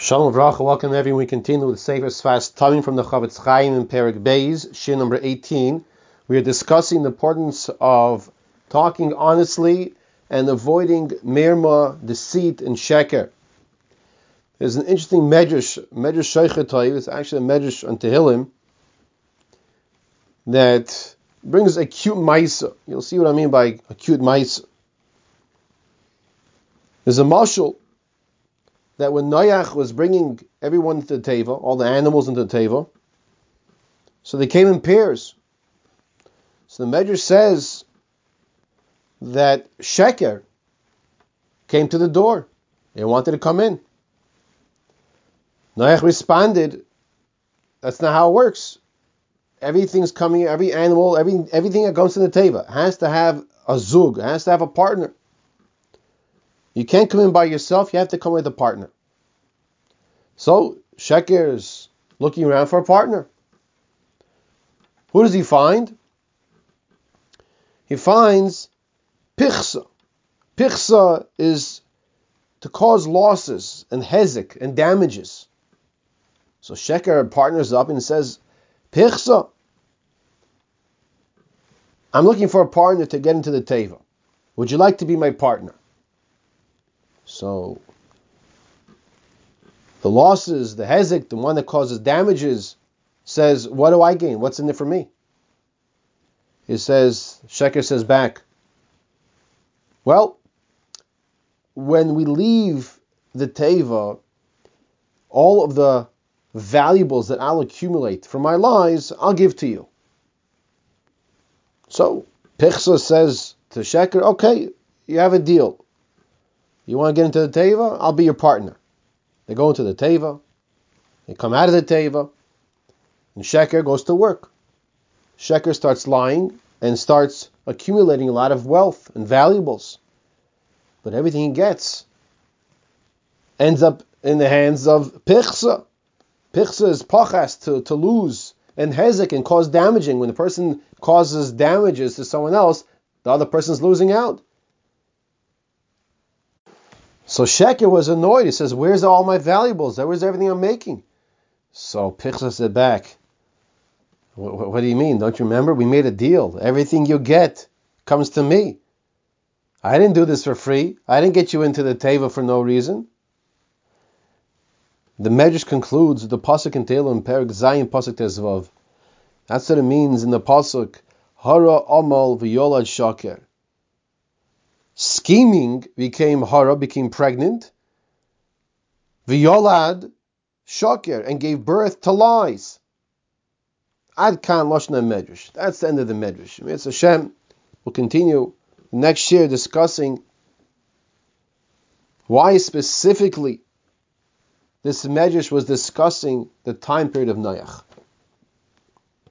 Shalom Vracha, welcome everyone. We continue with Sefer Sfas Tamim from the Chofetz Chaim in Perik Beis, Shir number 18. We are discussing the importance of talking honestly and avoiding mirma, deceit, and sheker. There's an interesting medrash, medrash Shocher Tov, it's actually a medrash on Tehillim, that brings acute maisa. You'll see what I mean by acute maisa. There's a mashal that when Noach was bringing everyone to the teva, all the animals into the teva, so they came in pairs. So the Medrash says that Sheker came to the door. They wanted to come in. Noach responded, that's not how it works. Everything's coming, every animal, every everything that comes to the teva has to have a zug, has to have a partner. You can't come in by yourself, you have to come with a partner. So Sheker is looking around for a partner. Who does he find? He finds Pichsa. Pichsa is to cause losses and hezek and damages. So Sheker partners up and says, Pichsa, I'm looking for a partner to get into the Teva. Would you like to be my partner? So the losses, the hezek, the one that causes damages, says, What do I gain? What's in it for me? He says, Sheker says back, Well, when we leave the Teva, all of the valuables that I'll accumulate from my lies, I'll give to you. So Pichsa says to Sheker, Okay, you have a deal. You want to get into the Teva? I'll be your partner. They go into the Teva, they come out of the Teva, and Sheker goes to work. Sheker starts lying and starts accumulating a lot of wealth and valuables. But everything he gets ends up in the hands of Pichsa. Pichsa is pachas to, to lose and hezek and cause damaging. When the person causes damages to someone else, the other person's losing out. So Sheker was annoyed. He says, Where's all my valuables? Where's everything I'm making? So Pichsa said back, what, what do you mean? Don't you remember? We made a deal. Everything you get comes to me. I didn't do this for free. I didn't get you into the Teva for no reason. The Medrash concludes the pasuk in Tehillim, Perik Zayin pasuk Tezvav. That's what it means in the pasuk. Hara Amal v'Yolad Shaker scheming became hara, became pregnant. V'yolad shakir, and gave birth to lies. Ad kan loshna medrash. That's the end of the medrash. It's Hashem. We'll continue next year discussing why specifically this medrash was discussing the time period of Noach.